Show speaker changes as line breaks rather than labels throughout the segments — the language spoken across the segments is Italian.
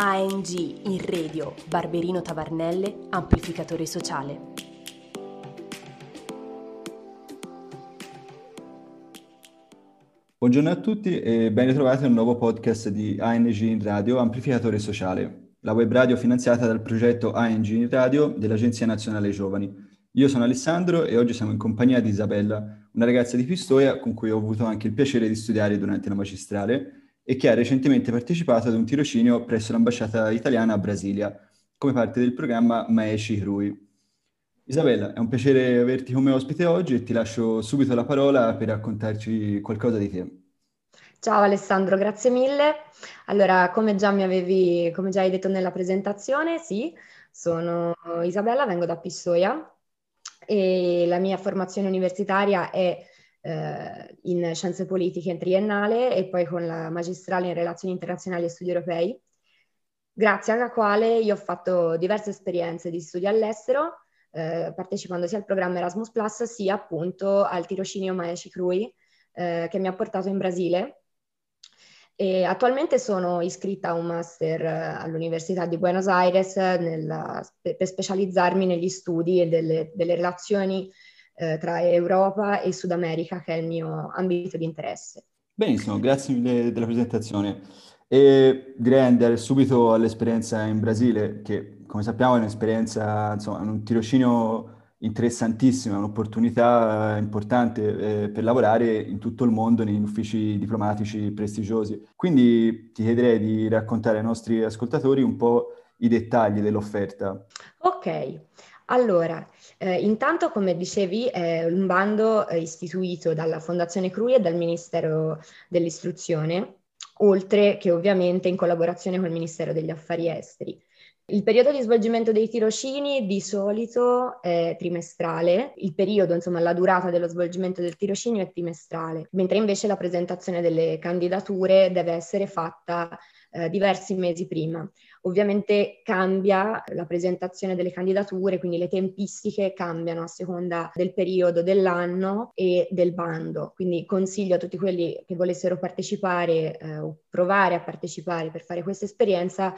ANG in radio Barberino Tavernelle, amplificatore sociale.
Buongiorno a tutti e ben ritrovati a un nuovo podcast di ANG in radio Amplificatore Sociale, la web radio finanziata dal progetto ANG in radio dell'Agenzia Nazionale Giovani. Io sono Alessandro e oggi siamo in compagnia di Isabella, una ragazza di Pistoia con cui ho avuto anche il piacere di studiare durante la magistrale e che ha recentemente partecipato ad un tirocinio presso l'ambasciata italiana a Brasilia, come parte del programma Maeci Rui. Isabella, è un piacere averti come ospite oggi e ti lascio subito la parola per raccontarci qualcosa di te.
Ciao Alessandro, grazie mille. Allora, come già mi avevi, come già hai detto nella presentazione, sì, sono Isabella, vengo da Pistoia e la mia formazione universitaria è eh, in scienze politiche in triennale e poi con la magistrale in relazioni internazionali e studi europei, grazie alla quale io ho fatto diverse esperienze di studio all'estero, eh, partecipando sia al programma Erasmus Plus sia appunto al tirocinio Maeci Crui eh, che mi ha portato in Brasile. E attualmente sono iscritta a un master eh, all'Università di Buenos Aires nella, per specializzarmi negli studi delle, delle relazioni eh, tra Europa e Sud America, che è il mio ambito di interesse.
Benissimo, grazie mille della presentazione. E direi andare subito all'esperienza in Brasile, che come sappiamo è un'esperienza, insomma, un tirocinio interessantissimo, è un'opportunità importante eh, per lavorare in tutto il mondo negli uffici diplomatici prestigiosi. Quindi ti chiederei di raccontare ai nostri ascoltatori un po' i dettagli dell'offerta.
Ok, allora, eh, intanto, come dicevi, è un bando eh, istituito dalla Fondazione Crui e dal Ministero dell'Istruzione, oltre che ovviamente in collaborazione col Ministero degli Affari Esteri. Il periodo di svolgimento dei tirocini di solito è trimestrale, il periodo, insomma, la durata dello svolgimento del tirocinio è trimestrale, mentre invece la presentazione delle candidature deve essere fatta eh, diversi mesi prima. Ovviamente cambia la presentazione delle candidature, quindi le tempistiche cambiano a seconda del periodo dell'anno e del bando. Quindi consiglio a tutti quelli che volessero partecipare eh, o provare a partecipare per fare questa esperienza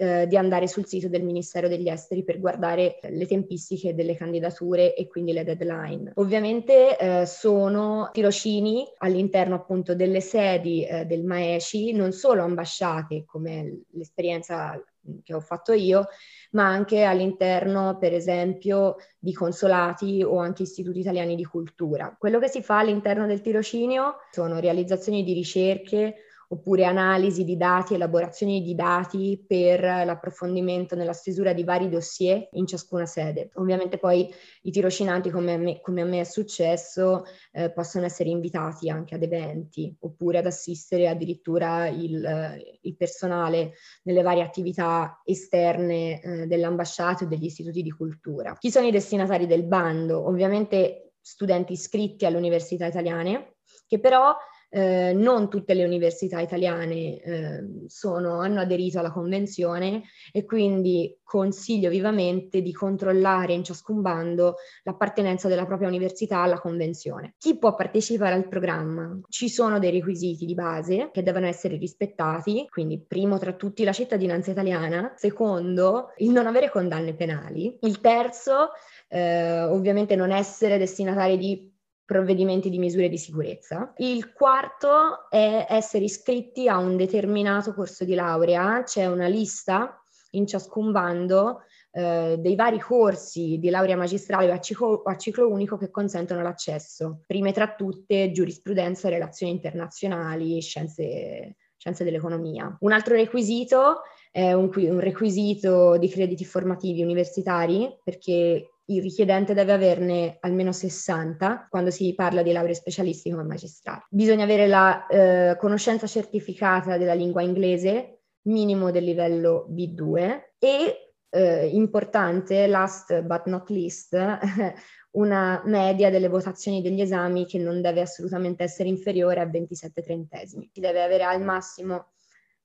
eh, di andare sul sito del Ministero degli Esteri per guardare le tempistiche delle candidature e quindi le deadline. Ovviamente eh, sono tirocini all'interno appunto delle sedi eh, del MAECI, non solo ambasciate come l'esperienza che ho fatto io, ma anche all'interno, per esempio, di consolati o anche istituti italiani di cultura. Quello che si fa all'interno del tirocinio sono realizzazioni di ricerche oppure analisi di dati, elaborazioni di dati per l'approfondimento nella stesura di vari dossier in ciascuna sede. Ovviamente poi i tirocinanti, come a me, come a me è successo, eh, possono essere invitati anche ad eventi oppure ad assistere addirittura il, il personale nelle varie attività esterne eh, dell'ambasciato e degli istituti di cultura. Chi sono i destinatari del bando? Ovviamente studenti iscritti alle università italiane che però eh, non tutte le università italiane eh, sono, hanno aderito alla convenzione e quindi consiglio vivamente di controllare in ciascun bando l'appartenenza della propria università alla convenzione. Chi può partecipare al programma? Ci sono dei requisiti di base che devono essere rispettati, quindi primo tra tutti la cittadinanza italiana, secondo il non avere condanne penali, il terzo eh, ovviamente non essere destinatari di provvedimenti di misure di sicurezza. Il quarto è essere iscritti a un determinato corso di laurea, c'è una lista in ciascun bando eh, dei vari corsi di laurea magistrale o a ciclo, a ciclo unico che consentono l'accesso. Prime tra tutte giurisprudenza, relazioni internazionali, scienze, scienze dell'economia. Un altro requisito è un, un requisito di crediti formativi universitari perché il richiedente deve averne almeno 60 quando si parla di laurea specialistica o magistrale. Bisogna avere la eh, conoscenza certificata della lingua inglese, minimo del livello B2 e eh, importante, last but not least, una media delle votazioni degli esami che non deve assolutamente essere inferiore a 27 trentesimi. Si deve avere al massimo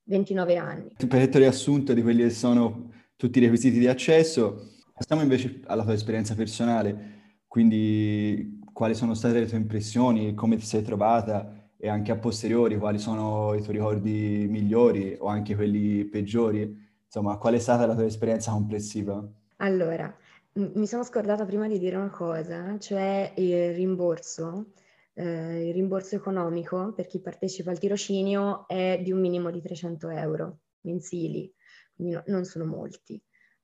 29 anni.
Perfetto riassunto di quelli che sono tutti i requisiti di accesso. Passiamo invece alla tua esperienza personale, quindi quali sono state le tue impressioni, come ti sei trovata e anche a posteriori quali sono i tuoi ricordi migliori o anche quelli peggiori insomma, qual è stata la tua esperienza complessiva?
Allora, mi sono scordata prima di dire una cosa, cioè il rimborso. Eh, il rimborso economico per chi partecipa al tirocinio è di un minimo di 300 euro mensili, quindi no, non sono molti.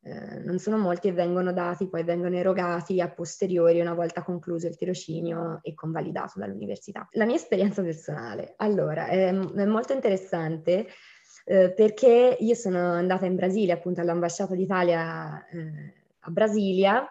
Eh, non sono molti e vengono dati, poi vengono erogati a posteriori una volta concluso il tirocinio e convalidato dall'università. La mia esperienza personale, allora, è, è molto interessante eh, perché io sono andata in Brasile, appunto all'ambasciata d'Italia eh, a Brasilia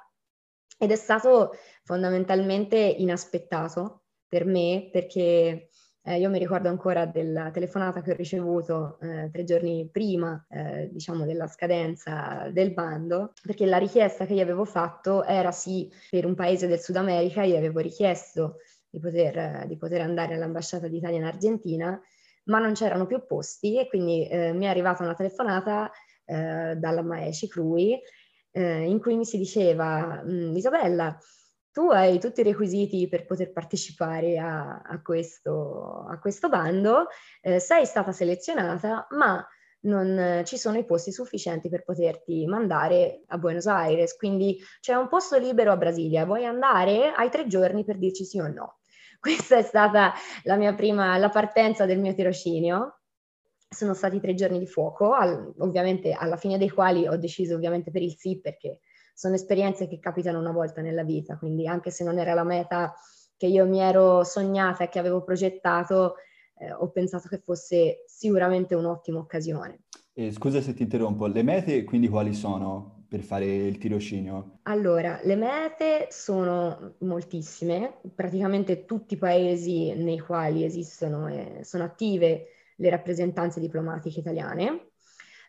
ed è stato fondamentalmente inaspettato per me perché eh, io mi ricordo ancora della telefonata che ho ricevuto eh, tre giorni prima, eh, diciamo, della scadenza del bando, perché la richiesta che io avevo fatto era sì per un paese del Sud America, io avevo richiesto di poter, di poter andare all'ambasciata d'Italia in Argentina, ma non c'erano più posti e quindi eh, mi è arrivata una telefonata eh, dalla Maeshi Crui eh, in cui mi si diceva Isabella, tu hai tutti i requisiti per poter partecipare a, a, questo, a questo, bando, eh, sei stata selezionata, ma non ci sono i posti sufficienti per poterti mandare a Buenos Aires, quindi c'è un posto libero a Brasilia, vuoi andare? Hai tre giorni per dirci sì o no. Questa è stata la mia prima, la partenza del mio tirocinio. Sono stati tre giorni di fuoco, al, ovviamente alla fine dei quali ho deciso ovviamente per il sì perché sono esperienze che capitano una volta nella vita, quindi anche se non era la meta che io mi ero sognata e che avevo progettato, eh, ho pensato che fosse sicuramente un'ottima occasione.
Eh, scusa se ti interrompo, le mete quindi quali sono per fare il tirocinio?
Allora, le mete sono moltissime, praticamente tutti i paesi nei quali esistono e sono attive le rappresentanze diplomatiche italiane,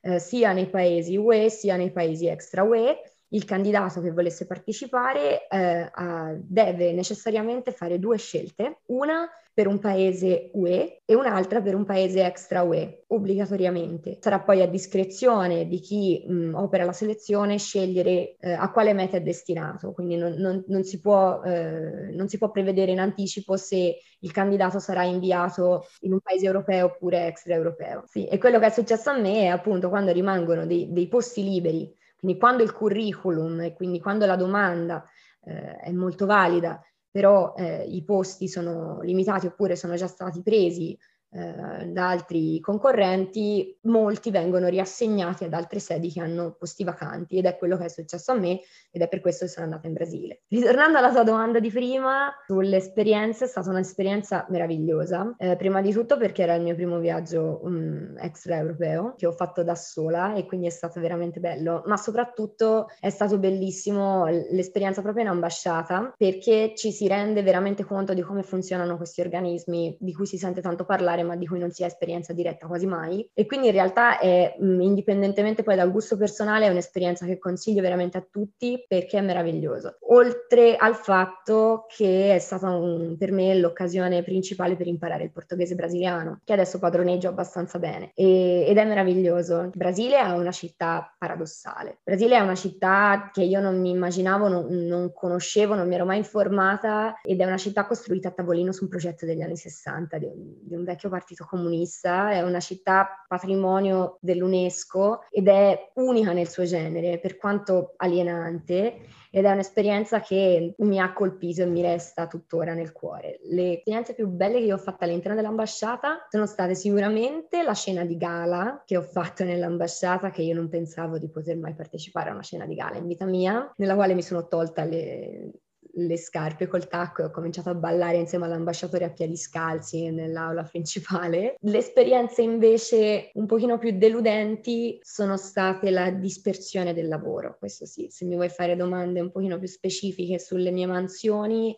eh, sia nei paesi UE sia nei paesi extra UE il candidato che volesse partecipare eh, a, deve necessariamente fare due scelte, una per un paese UE e un'altra per un paese extra UE, obbligatoriamente. Sarà poi a discrezione di chi mh, opera la selezione scegliere eh, a quale meta è destinato, quindi non, non, non, si può, eh, non, si può, prevedere in anticipo se il candidato sarà inviato in un paese europeo oppure extraeuropeo. Sì, e quello che è successo a me è appunto quando rimangono dei, dei posti liberi quindi quando il curriculum e quindi quando la domanda eh, è molto valida, però eh, i posti sono limitati oppure sono già stati presi eh, da altri concorrenti, molti vengono riassegnati ad altre sedi che hanno posti vacanti ed è quello che è successo a me ed è per questo che sono andata in Brasile. Ritornando alla tua domanda di prima sulle esperienze, è stata un'esperienza meravigliosa, eh, prima di tutto perché era il mio primo viaggio um, extraeuropeo che ho fatto da sola e quindi è stato veramente bello, ma soprattutto è stato bellissimo l'esperienza proprio in ambasciata perché ci si rende veramente conto di come funzionano questi organismi di cui si sente tanto parlare particolare ma di cui non si ha esperienza diretta quasi mai e quindi in realtà è mh, indipendentemente poi dal gusto personale è un'esperienza che consiglio veramente a tutti perché è meraviglioso. Oltre al fatto che è stata un, per me l'occasione principale per imparare il portoghese brasiliano che adesso padroneggio abbastanza bene e, ed è meraviglioso. Il Brasile è una città paradossale. Il Brasile è una città che io non mi immaginavo, non, non conoscevo, non mi ero mai informata ed è una città costruita a tavolino su un progetto degli anni 60 di un, di un partito comunista, è una città patrimonio dell'UNESCO ed è unica nel suo genere, per quanto alienante, ed è un'esperienza che mi ha colpito e mi resta tuttora nel cuore. Le esperienze più belle che io ho fatto all'interno dell'ambasciata sono state sicuramente la scena di gala che ho fatto nell'ambasciata, che io non pensavo di poter mai partecipare a una scena di gala in vita mia, nella quale mi sono tolta le le scarpe col tacco e ho cominciato a ballare insieme all'ambasciatore a piedi scalzi nell'aula principale. Le esperienze invece un pochino più deludenti sono state la dispersione del lavoro, questo sì, se mi vuoi fare domande un pochino più specifiche sulle mie mansioni,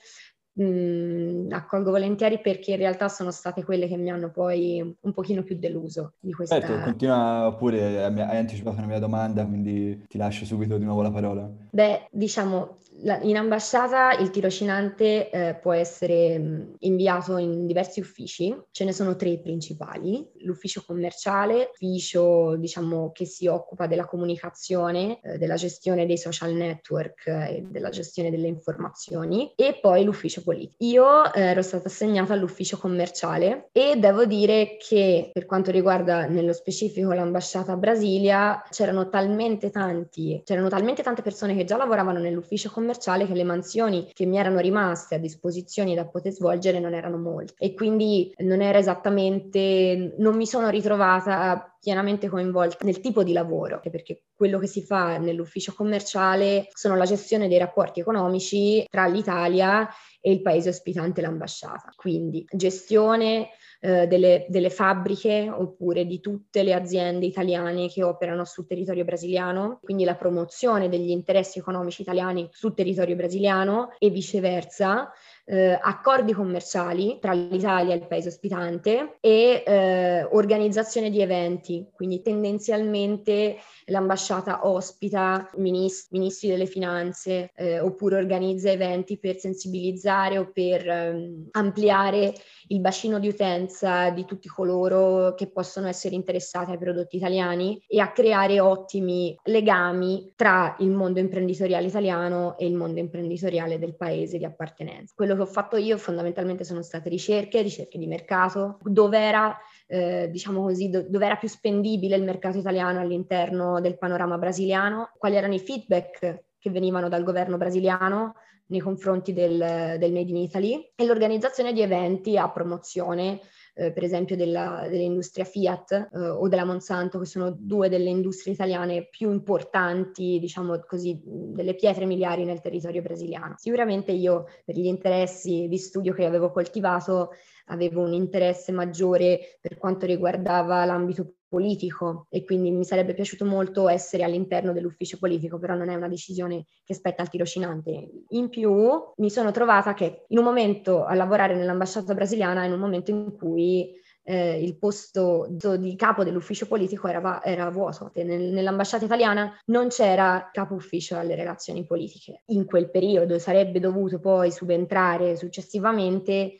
mh, mm, accolgo volentieri perché in realtà sono state quelle che mi hanno poi un pochino più deluso di questa...
Certo, continua pure, hai anticipato una mia domanda, quindi ti lascio subito di nuovo la parola.
Beh, diciamo, in ambasciata il tirocinante eh, può essere mh, inviato in diversi uffici, ce ne sono tre principali, l'ufficio commerciale, l'ufficio diciamo che si occupa della comunicazione, eh, della gestione dei social network eh, e della gestione delle informazioni e poi l'ufficio politico. Io eh, ero stata assegnata all'ufficio commerciale e devo dire che per quanto riguarda nello specifico l'ambasciata a Brasilia c'erano talmente tanti, c'erano talmente tante persone che già lavoravano nell'ufficio commerciale che le mansioni che mi erano rimaste a disposizione da poter svolgere non erano molte e quindi non era esattamente, non mi sono ritrovata pienamente coinvolta nel tipo di lavoro, perché quello che si fa nell'ufficio commerciale sono la gestione dei rapporti economici tra l'Italia e il paese ospitante l'ambasciata. Quindi gestione eh, delle, delle, fabbriche oppure di tutte le aziende italiane che operano sul territorio brasiliano, quindi la promozione degli interessi economici italiani sul territorio brasiliano e viceversa eh, accordi commerciali tra l'Italia e il paese ospitante e eh, organizzazione di eventi, quindi tendenzialmente l'ambasciata ospita ministri, ministri delle finanze eh, oppure organizza eventi per sensibilizzare o per ehm, ampliare il bacino di utenza di tutti coloro che possono essere interessati ai prodotti italiani e a creare ottimi legami tra il mondo imprenditoriale italiano e il mondo imprenditoriale del paese di appartenenza. Quello che ho fatto io fondamentalmente sono state ricerche, ricerche di mercato, dove era eh, diciamo così, do- dove era più spendibile il mercato italiano all'interno del panorama brasiliano, quali erano i feedback che venivano dal governo brasiliano nei confronti del, del Made in Italy e l'organizzazione di eventi a promozione eh, per esempio della, dell'industria Fiat eh, o della Monsanto, che sono due delle industrie italiane più importanti, diciamo così, delle pietre miliari nel territorio brasiliano. Sicuramente io, per gli interessi di studio che avevo coltivato, avevo un interesse maggiore per quanto riguardava l'ambito politico e quindi mi sarebbe piaciuto molto essere all'interno dell'ufficio politico, però non è una decisione che spetta al tirocinante. In più mi sono trovata che in un momento a lavorare nell'ambasciata brasiliana, in un momento in cui eh, il posto di capo dell'ufficio politico era, era vuoto. Nel, nell'ambasciata italiana non c'era capo ufficio alle relazioni politiche. In quel periodo sarebbe dovuto poi subentrare successivamente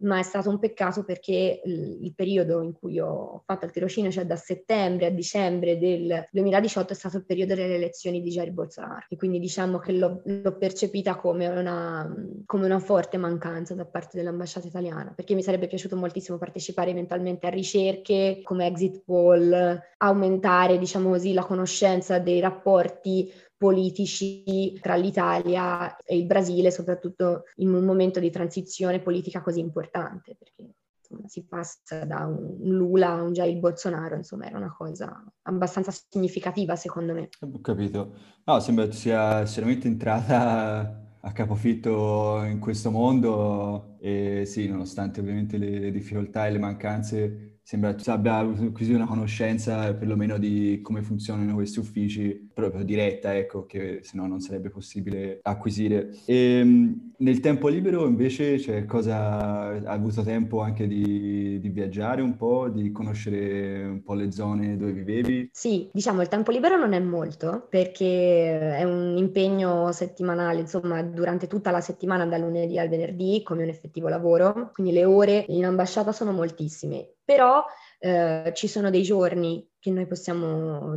ma è stato un peccato perché il periodo in cui ho fatto il tirocinio, cioè da settembre a dicembre del 2018, è stato il periodo delle elezioni di Jair Bolsonaro. E quindi diciamo che l'ho, l'ho percepita come una, come una, forte mancanza da parte dell'ambasciata italiana, perché mi sarebbe piaciuto moltissimo partecipare eventualmente a ricerche come exit poll, aumentare diciamo così la conoscenza dei rapporti politici tra l'Italia e il Brasile, soprattutto in un momento di transizione politica così importante, perché insomma, si passa da un Lula a un Jair Bolsonaro, insomma era una cosa abbastanza significativa secondo me.
Ho capito. No, sembra che sia seriamente entrata a capofitto in questo mondo e sì, nonostante ovviamente le difficoltà e le mancanze, sembra che abbia acquisito una conoscenza perlomeno di come funzionano questi uffici, proprio diretta, ecco, che se no non sarebbe possibile acquisire. E ehm, nel tempo libero invece cioè, cosa ha avuto tempo anche di, di, viaggiare un po', di conoscere un po' le zone dove vivevi?
Sì, diciamo il tempo libero non è molto perché è un impegno settimanale, insomma, durante tutta la settimana dal lunedì al venerdì come un effettivo lavoro, quindi le ore in ambasciata sono moltissime però eh, ci sono dei giorni che noi possiamo,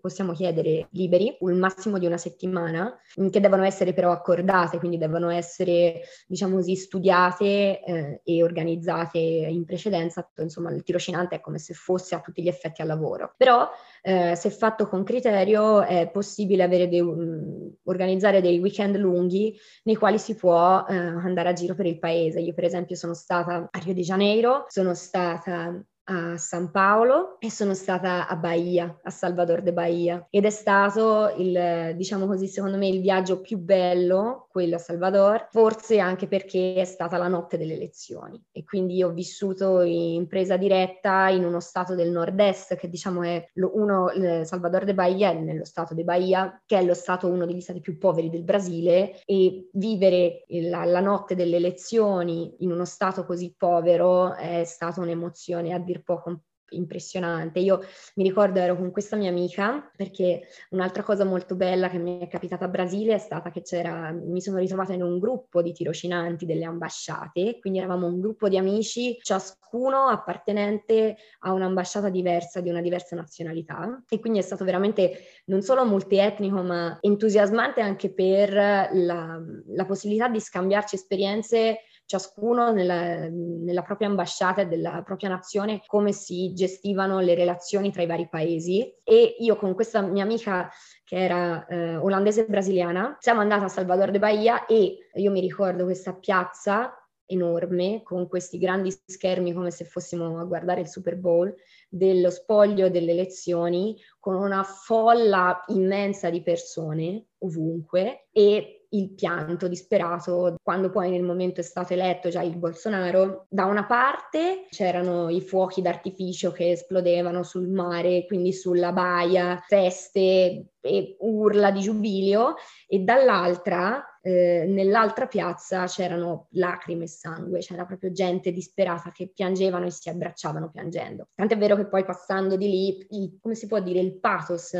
possiamo, chiedere liberi, il massimo di una settimana, che devono essere però accordate, quindi devono essere, diciamo così, studiate eh, e organizzate in precedenza. Insomma, il tirocinante è come se fosse a tutti gli effetti al lavoro. Però, eh, se fatto con criterio, è possibile dei, um, organizzare dei weekend lunghi nei quali si può eh, andare a giro per il paese. Io, per esempio, sono stata a Rio de Janeiro, sono stata a San Paolo e sono stata a Bahia, a Salvador de Bahia. Ed è stato il, diciamo così, secondo me il viaggio più bello, quello a Salvador, forse anche perché è stata la notte delle elezioni. E quindi ho vissuto in presa diretta in uno stato del nord-est che diciamo è lo, uno, Salvador de Bahia è nello stato de Bahia che è lo stato uno degli stati più poveri del Brasile. E vivere la, la notte delle elezioni in uno stato così povero è stata un'emozione a dir poco impressionante. Io mi ricordo ero con questa mia amica perché un'altra cosa molto bella che mi è capitata a Brasile è stata che c'era, mi sono ritrovata in un gruppo di tirocinanti delle ambasciate, quindi eravamo un gruppo di amici, ciascuno appartenente a un'ambasciata diversa, di una diversa nazionalità e quindi è stato veramente non solo multietnico ma entusiasmante anche per la, la possibilità di scambiarci esperienze ciascuno nella, nella, propria ambasciata e della propria nazione come si gestivano le relazioni tra i vari paesi. E io con questa mia amica che era eh, olandese brasiliana siamo andati a Salvador de Bahia e io mi ricordo questa piazza enorme con questi grandi schermi come se fossimo a guardare il Super Bowl dello spoglio delle elezioni con una folla immensa di persone ovunque e il pianto disperato quando poi nel momento è stato eletto già il Bolsonaro. Da una parte c'erano i fuochi d'artificio che esplodevano sul mare, quindi sulla baia, feste e urla di giubilio e dall'altra eh, nell'altra piazza c'erano lacrime e sangue, c'era proprio gente disperata che piangevano e si abbracciavano piangendo. Tant'è vero che poi passando di lì, il, come si può dire, il pathos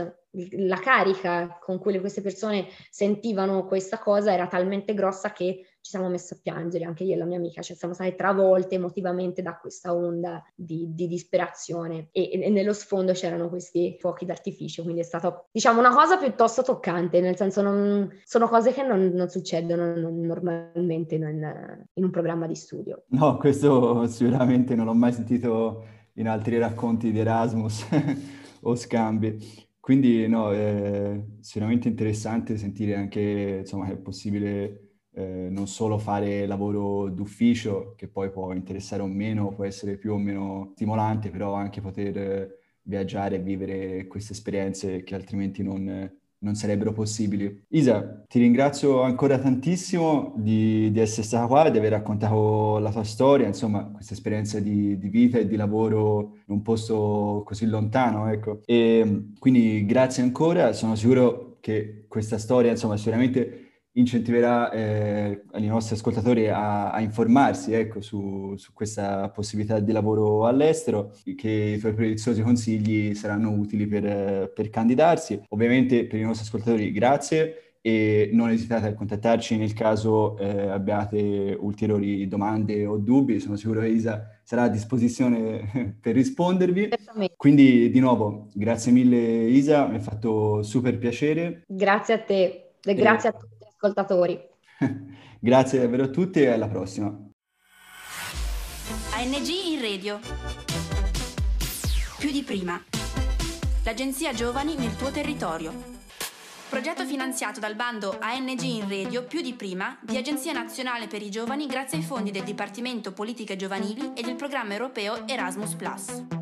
la carica con cui queste persone sentivano questa cosa era talmente grossa che ci siamo messi a piangere, anche io e la mia amica, cioè siamo state travolte emotivamente da questa onda di, di disperazione e, e, nello sfondo c'erano questi fuochi d'artificio, quindi è stata diciamo una cosa piuttosto toccante, nel senso non, sono cose che non, non succedono non, normalmente in, in un programma di studio.
No, questo sicuramente non l'ho mai sentito in altri racconti di Erasmus o scambi. Quindi no, è sicuramente interessante sentire anche insomma, che è possibile eh, non solo fare lavoro d'ufficio, che poi può interessare o meno, può essere più o meno stimolante, però anche poter viaggiare e vivere queste esperienze che altrimenti non, non sarebbero possibili. Isa, ti ringrazio ancora tantissimo di, di, essere stata qua, di aver raccontato la tua storia, insomma, questa esperienza di, di, vita e di lavoro in un posto così lontano, ecco. E quindi grazie ancora, sono sicuro che questa storia, insomma, sicuramente incentiverà eh, i nostri ascoltatori a, a informarsi ecco, su, su, questa possibilità di lavoro all'estero, che i tuoi preziosi consigli saranno utili per, per candidarsi. Ovviamente per i nostri ascoltatori grazie e non esitate a contattarci nel caso eh, abbiate ulteriori domande o dubbi, sono sicuro che Isa sarà a disposizione per rispondervi. Quindi di nuovo grazie mille Isa, mi ha fatto super piacere.
Grazie a te e grazie a tutti ascoltatori.
Grazie davvero a tutti e alla prossima.
ANG in radio. Più di prima. L'agenzia Giovani nel tuo territorio. Progetto finanziato dal bando ANG in Radio più di prima di Agenzia Nazionale per i Giovani grazie ai fondi del Dipartimento Politiche Giovanili e del programma europeo Erasmus ⁇